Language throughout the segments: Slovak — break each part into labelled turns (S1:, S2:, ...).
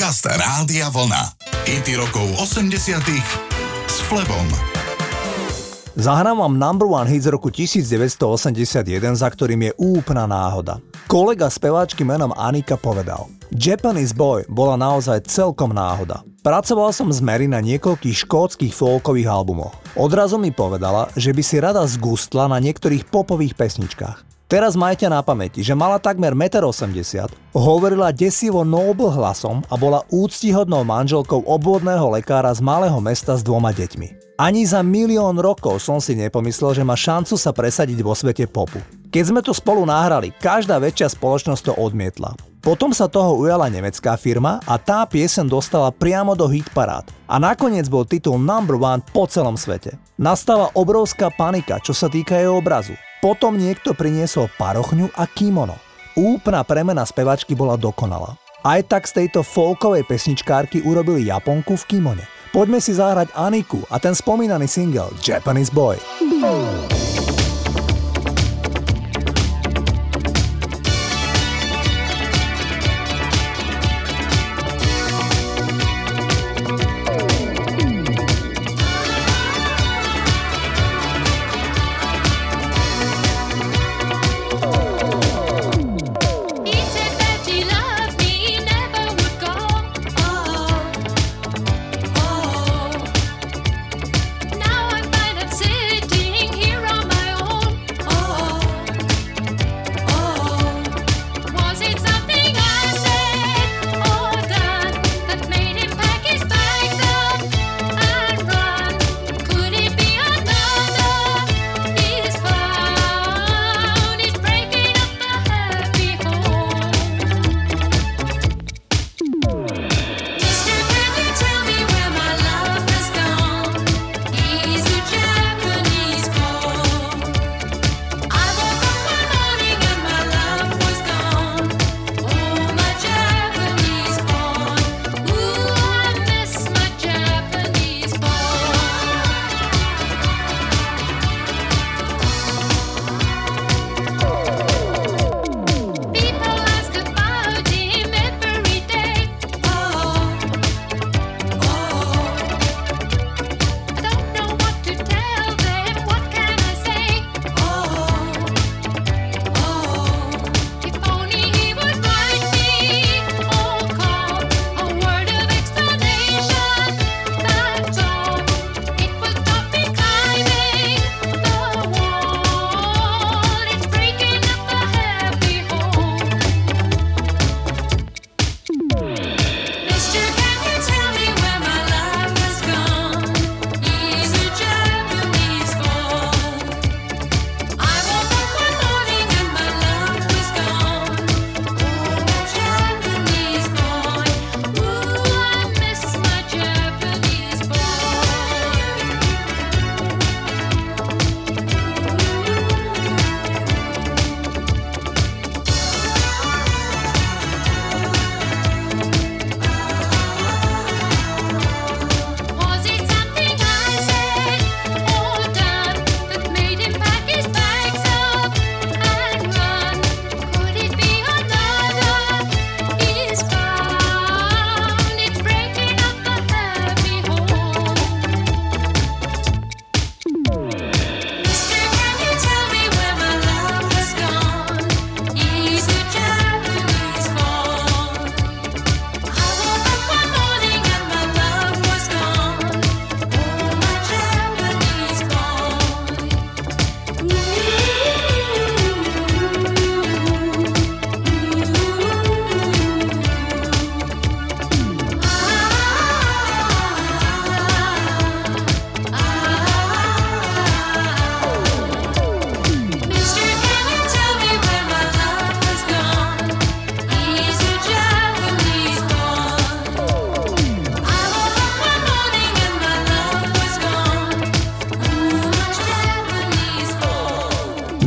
S1: Podcast Rádia Vlna. IT rokov 80 s Flebom.
S2: Zahrám vám number one hit z roku 1981, za ktorým je úplná náhoda. Kolega speváčky menom Anika povedal Japanese Boy bola naozaj celkom náhoda. Pracoval som s Mary na niekoľkých škótskych folkových albumoch. Odrazu mi povedala, že by si rada zgustla na niektorých popových pesničkách. Teraz majte na pamäti, že mala takmer 1,80 m, hovorila desivo noble hlasom a bola úctihodnou manželkou obvodného lekára z malého mesta s dvoma deťmi. Ani za milión rokov som si nepomyslel, že má šancu sa presadiť vo svete popu. Keď sme to spolu nahrali, každá väčšia spoločnosť to odmietla. Potom sa toho ujala nemecká firma a tá piesen dostala priamo do hitparád. A nakoniec bol titul number one po celom svete. Nastala obrovská panika, čo sa týka jej obrazu. Potom niekto priniesol parochňu a kimono. Úplná premena spevačky bola dokonalá. Aj tak z tejto folkovej pesničkárky urobili Japonku v kimone. Poďme si zahrať Aniku a ten spomínaný single Japanese Boy.
S3: He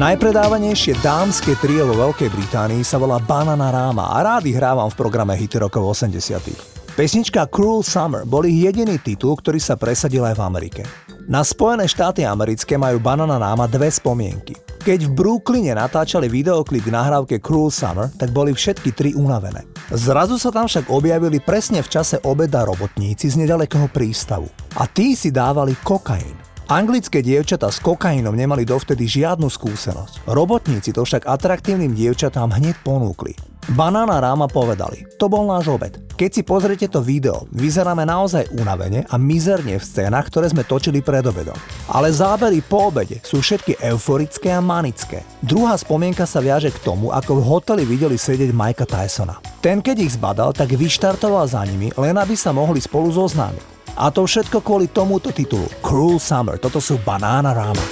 S2: Najpredávanejšie dámske trio vo Veľkej Británii sa volá Banana Rama a rád ich hrávam v programe Hity rokov 80 Pesnička Cruel Summer bol jediný titul, ktorý sa presadil aj v Amerike. Na Spojené štáty americké majú Banana Rama dve spomienky.
S3: Keď v Brooklyne natáčali videoklip k nahrávke Cruel Summer, tak boli všetky tri unavené. Zrazu sa tam však objavili presne v čase obeda robotníci z nedalekého prístavu. A tí si dávali kokain. Anglické dievčatá s kokainom nemali dovtedy žiadnu skúsenosť. Robotníci to však atraktívnym dievčatám hneď ponúkli. Banana Ráma povedali, to bol náš obed. Keď si pozriete to video, vyzeráme naozaj unavene a mizerne v scénach, ktoré sme točili pred obedom. Ale zábery po obede sú všetky euforické a manické. Druhá spomienka sa viaže k tomu, ako v hoteli videli sedieť Mikea Tysona. Ten, keď ich zbadal, tak vyštartoval za nimi, len aby sa mohli spolu zoznámiť. A to všetko kvôli tomuto titulu Cruel Summer. Toto sú Banana Rama.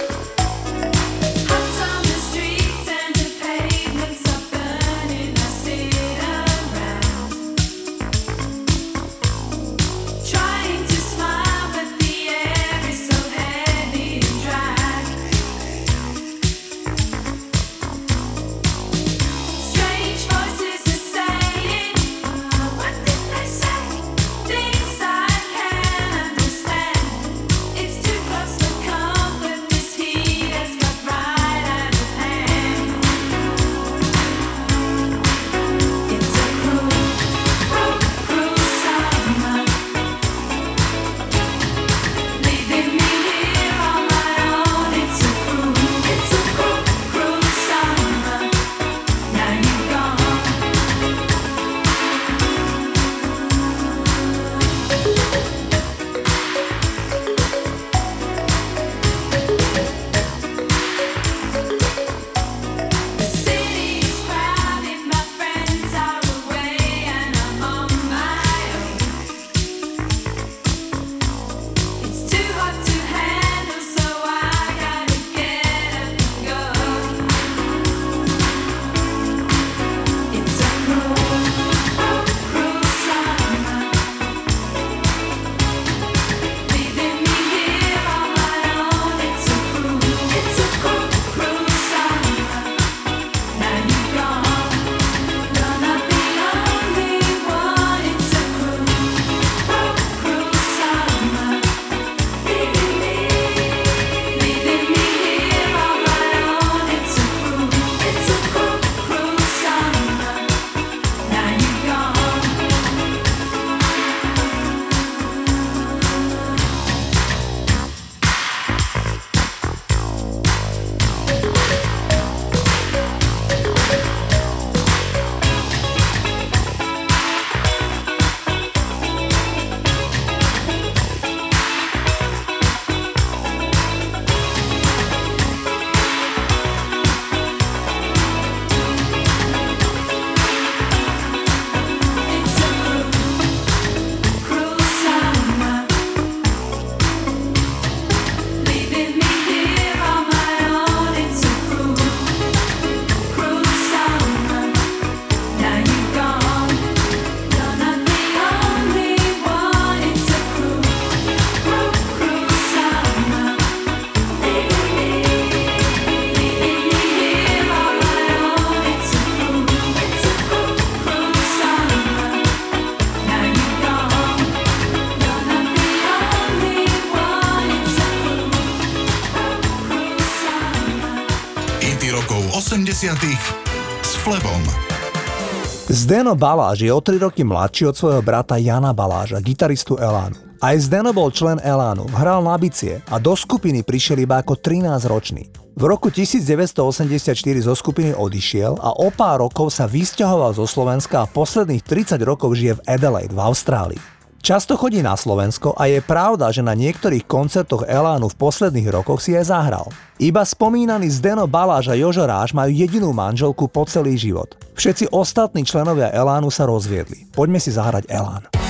S1: 80 s Flebom.
S3: Zdeno Baláž je o 3 roky mladší od svojho brata Jana Baláža, gitaristu Elánu. Aj Zdeno bol člen Elánu, hral na bicie a do skupiny prišiel iba ako 13-ročný. V roku 1984 zo skupiny odišiel a o pár rokov sa vysťahoval zo Slovenska a posledných 30 rokov žije v Adelaide v Austrálii. Často chodí na Slovensko a je pravda, že na niektorých koncertoch Elánu v posledných rokoch si aj zahral. Iba spomínaný Zdeno Baláž a Jožo Ráš majú jedinú manželku po celý život. Všetci ostatní členovia Elánu sa rozviedli. Poďme si zahrať Elán.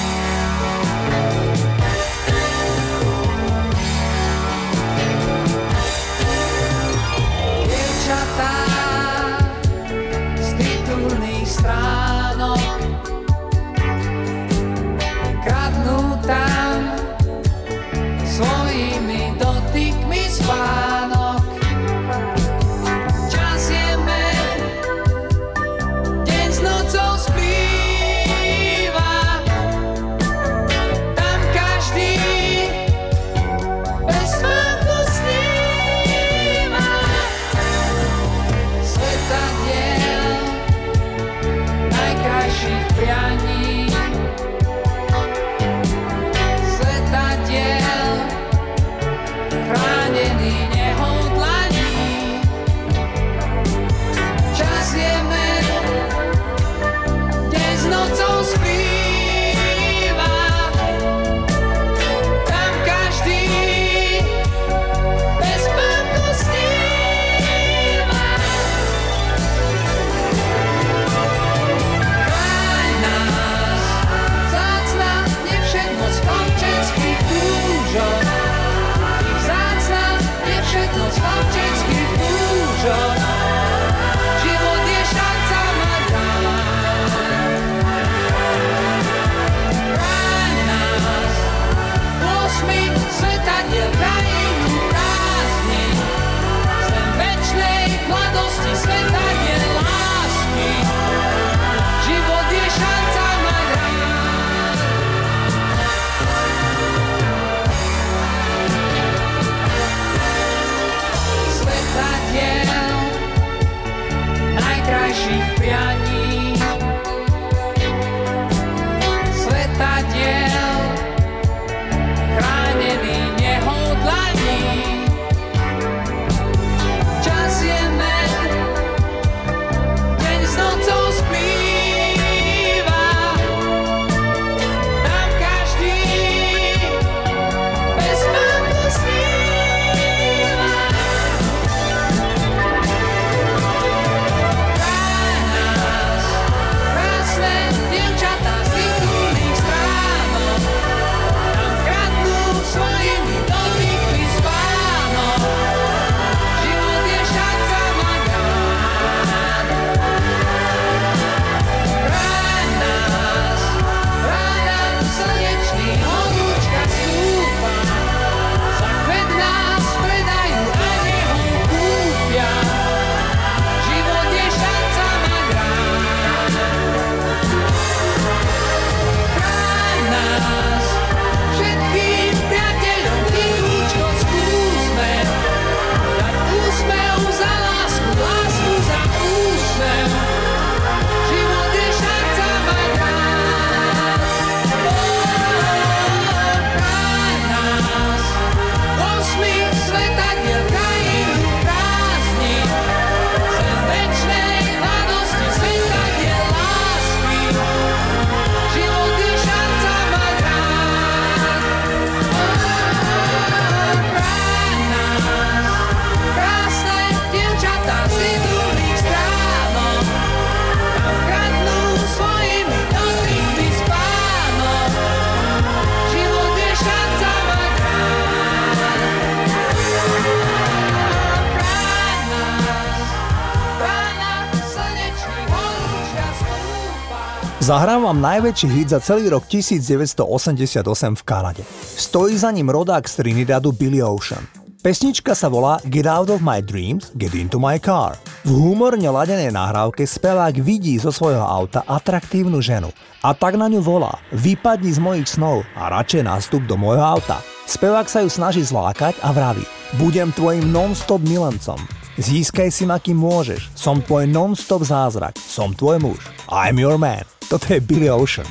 S4: Zahrávam najväčší hit za celý rok 1988 v Kanade. Stojí za ním rodák z Trinidadu Billy Ocean. Pesnička sa volá Get Out of My Dreams, Get Into My Car. V humorne ladenej nahrávke spevák vidí zo svojho auta atraktívnu ženu a tak na ňu volá Vypadni z mojich snov a radšej nástup do môjho auta. Spevák sa ju snaží zlákať a vraví Budem tvojim non-stop milencom, Získaj si, na kým môžeš. Som tvoj non-stop zázrak. Som tvoj muž. I'm your man. Toto je Billy Ocean.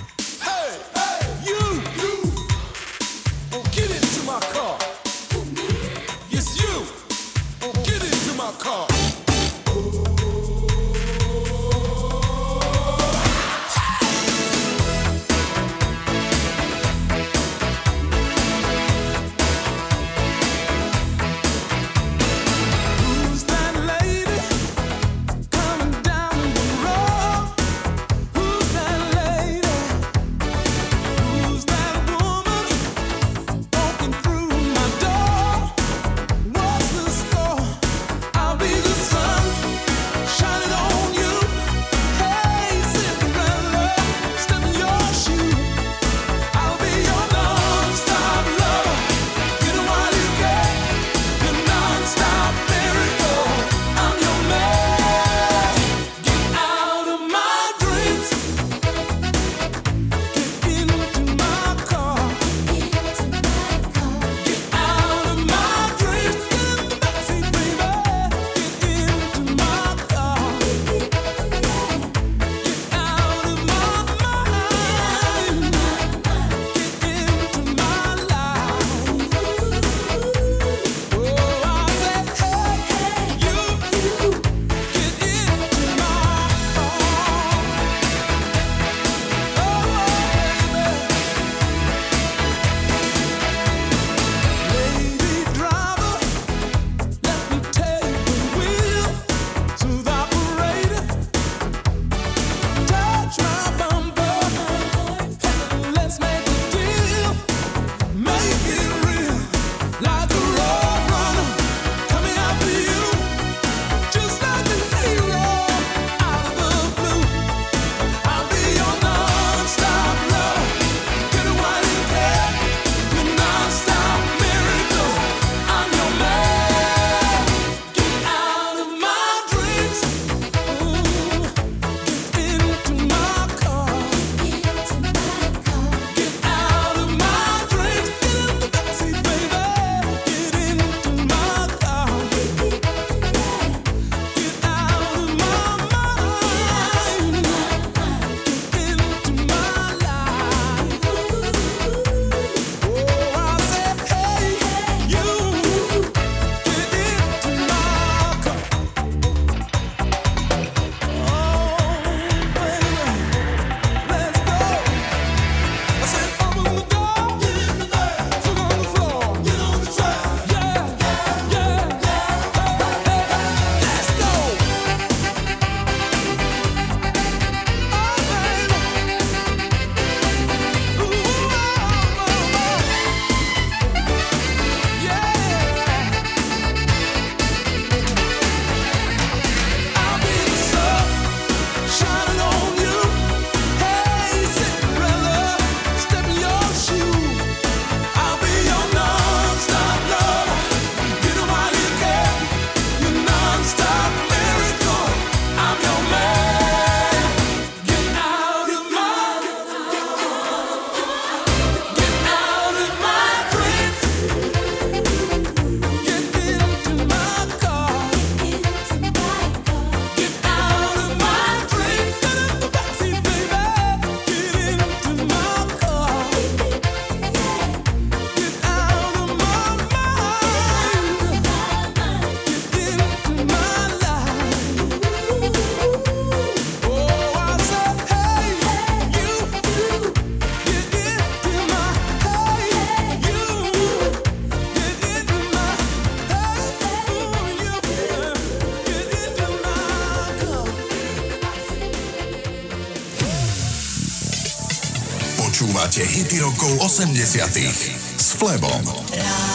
S1: 80. s Flebom.
S3: Rádio.